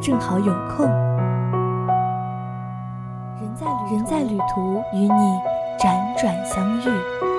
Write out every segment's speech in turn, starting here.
正好有空。人在人在旅途，与你辗转相遇。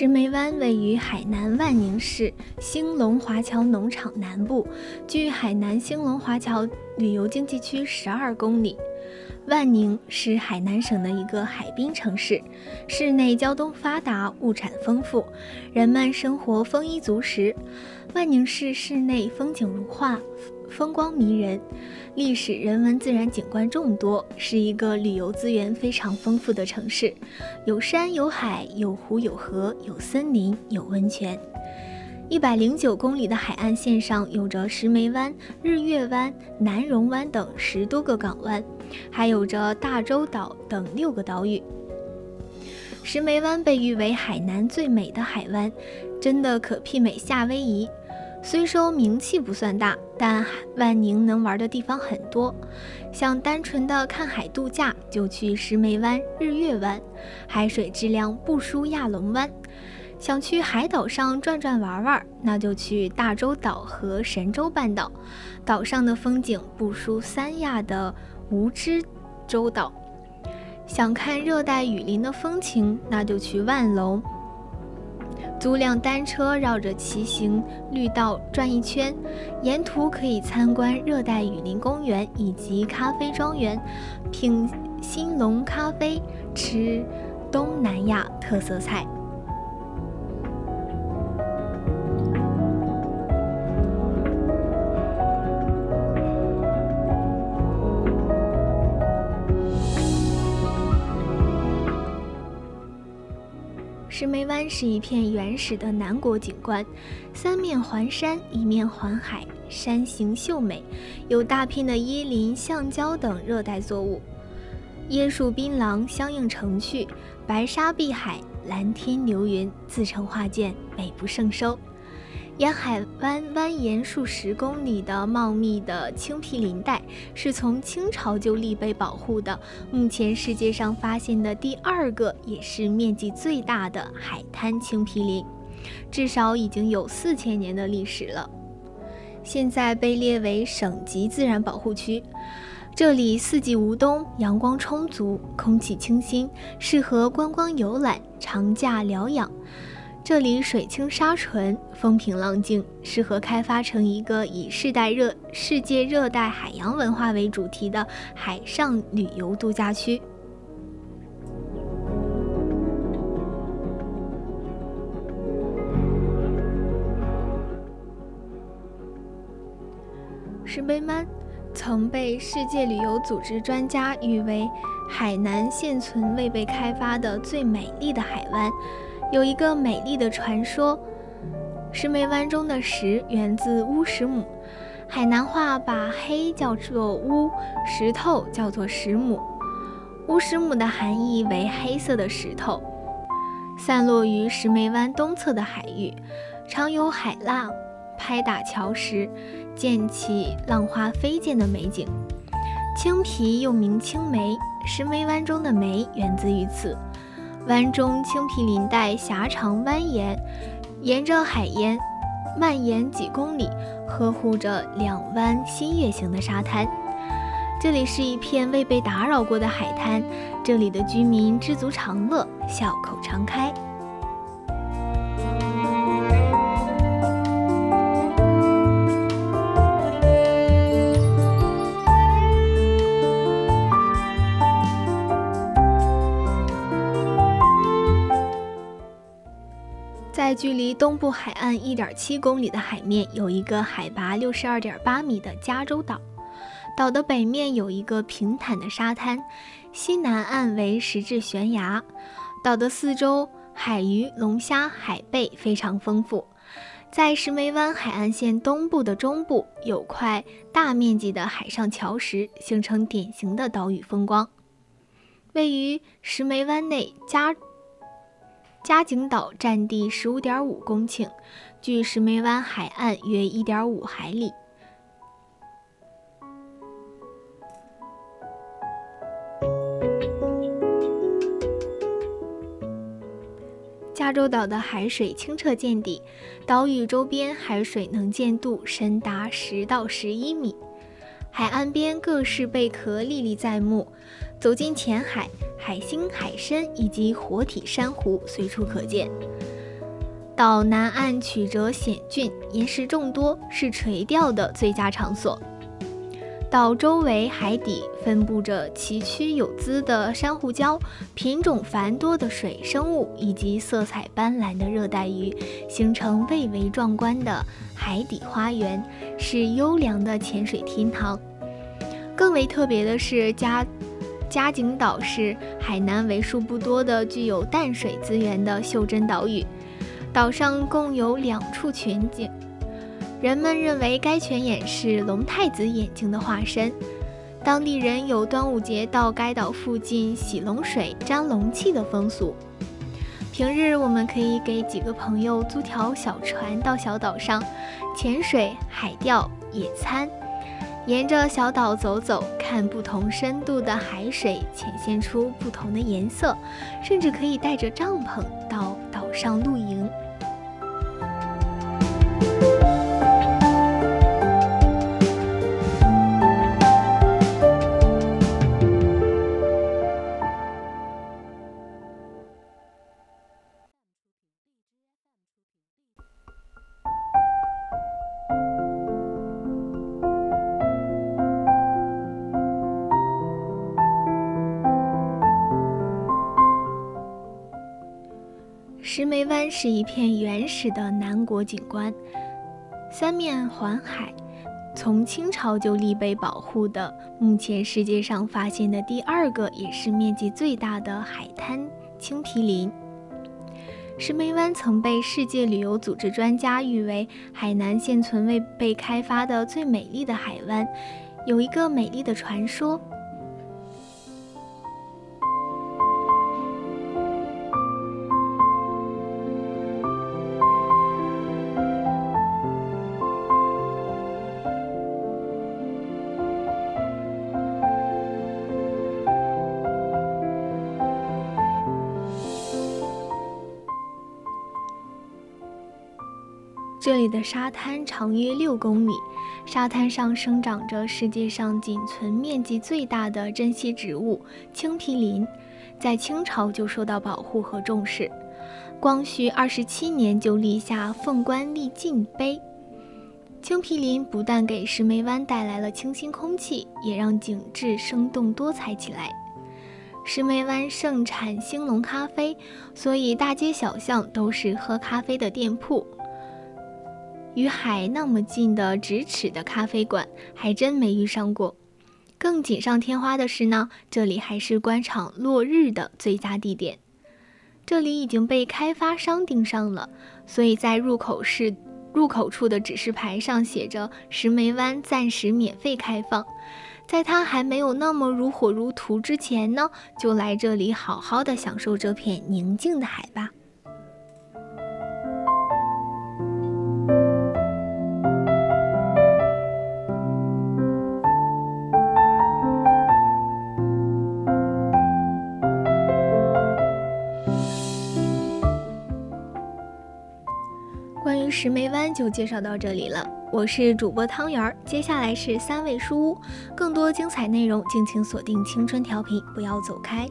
石梅湾位于海南万宁市兴隆华侨农场南部，距海南兴隆华侨旅游经济区十二公里。万宁是海南省的一个海滨城市，市内交通发达，物产丰富，人们生活丰衣足食。万宁市市内风景如画。风光迷人，历史、人文、自然景观众多，是一个旅游资源非常丰富的城市。有山有海，有湖有河，有森林，有温泉。一百零九公里的海岸线上，有着石梅湾、日月湾、南榕湾等十多个港湾，还有着大洲岛等六个岛屿。石梅湾被誉为海南最美的海湾，真的可媲美夏威夷。虽说名气不算大，但万宁能玩的地方很多。想单纯的看海度假，就去石梅湾、日月湾，海水质量不输亚龙湾。想去海岛上转转玩玩，那就去大洲岛和神州半岛，岛上的风景不输三亚的蜈支洲岛。想看热带雨林的风情，那就去万隆。租辆单车绕着骑行绿道转一圈，沿途可以参观热带雨林公园以及咖啡庄园，品新隆咖啡，吃东南亚特色菜。石梅湾是一片原始的南国景观，三面环山，一面环海，山形秀美，有大片的椰林、橡胶等热带作物，椰树槟榔相映成趣，白沙碧海，蓝天流云，自成画卷，美不胜收。沿海湾蜿蜒数十公里的茂密的青皮林带，是从清朝就立被保护的。目前世界上发现的第二个，也是面积最大的海滩青皮林，至少已经有四千年的历史了。现在被列为省级自然保护区。这里四季无冬，阳光充足，空气清新，适合观光游览、长假疗养。这里水清沙纯，风平浪静，适合开发成一个以世代热世界热带海洋文化为主题的海上旅游度假区。石碑湾曾被世界旅游组织专家誉为海南现存未被开发的最美丽的海湾。有一个美丽的传说，石梅湾中的石源自乌石母，海南话把黑叫做乌，石头叫做石母。乌石母的含义为黑色的石头，散落于石梅湾东侧的海域，常有海浪拍打礁石，溅起浪花飞溅的美景。青皮又名青梅，石梅湾中的梅源自于此。湾中青皮林带狭长蜿蜒，沿着海沿蔓延几公里，呵护着两湾新月形的沙滩。这里是一片未被打扰过的海滩，这里的居民知足常乐，笑口常开。在距离东部海岸一点七公里的海面，有一个海拔六十二点八米的加州岛。岛的北面有一个平坦的沙滩，西南岸为石质悬崖。岛的四周海鱼、龙虾、海贝非常丰富。在石梅湾海岸线东部的中部，有块大面积的海上礁石，形成典型的岛屿风光。位于石梅湾内加加景岛占地十五点五公顷，距石梅湾海岸约一点五海里。加州岛的海水清澈见底，岛屿周边海水能见度深达十到十一米，海岸边各式贝壳历历在目。走进浅海，海星、海参以及活体珊瑚随处可见。岛南岸曲折险峻，岩石众多，是垂钓的最佳场所。岛周围海底分布着崎岖有姿的珊瑚礁、品种繁多的水生物以及色彩斑斓的热带鱼，形成蔚为壮观的海底花园，是优良的潜水天堂。更为特别的是，加嘉景岛是海南为数不多的具有淡水资源的袖珍岛屿，岛上共有两处全景。人们认为该泉眼是龙太子眼睛的化身，当地人有端午节到该岛附近洗龙水、沾龙气的风俗。平日我们可以给几个朋友租条小船到小岛上潜水、海钓、野餐，沿着小岛走走，看不同深度的海水显现出不同的颜色，甚至可以带着帐篷到岛上露营。石梅湾是一片原始的南国景观，三面环海，从清朝就立碑保护的，目前世界上发现的第二个也是面积最大的海滩青皮林。石梅湾曾被世界旅游组织专家誉为海南现存未被开发的最美丽的海湾，有一个美丽的传说。这里的沙滩长约六公里，沙滩上生长着世界上仅存面积最大的珍稀植物青皮林，在清朝就受到保护和重视。光绪二十七年就立下“凤冠丽晋”碑。青皮林不但给石梅湾带来了清新空气，也让景致生动多彩起来。石梅湾盛产兴隆咖啡，所以大街小巷都是喝咖啡的店铺。与海那么近的咫尺的咖啡馆，还真没遇上过。更锦上添花的是呢，这里还是观赏落日的最佳地点。这里已经被开发商盯上了，所以在入口是入口处的指示牌上写着“石梅湾暂时免费开放”。在它还没有那么如火如荼之前呢，就来这里好好的享受这片宁静的海吧。石梅湾就介绍到这里了，我是主播汤圆儿，接下来是三味书屋，更多精彩内容敬请锁定青春调频，不要走开。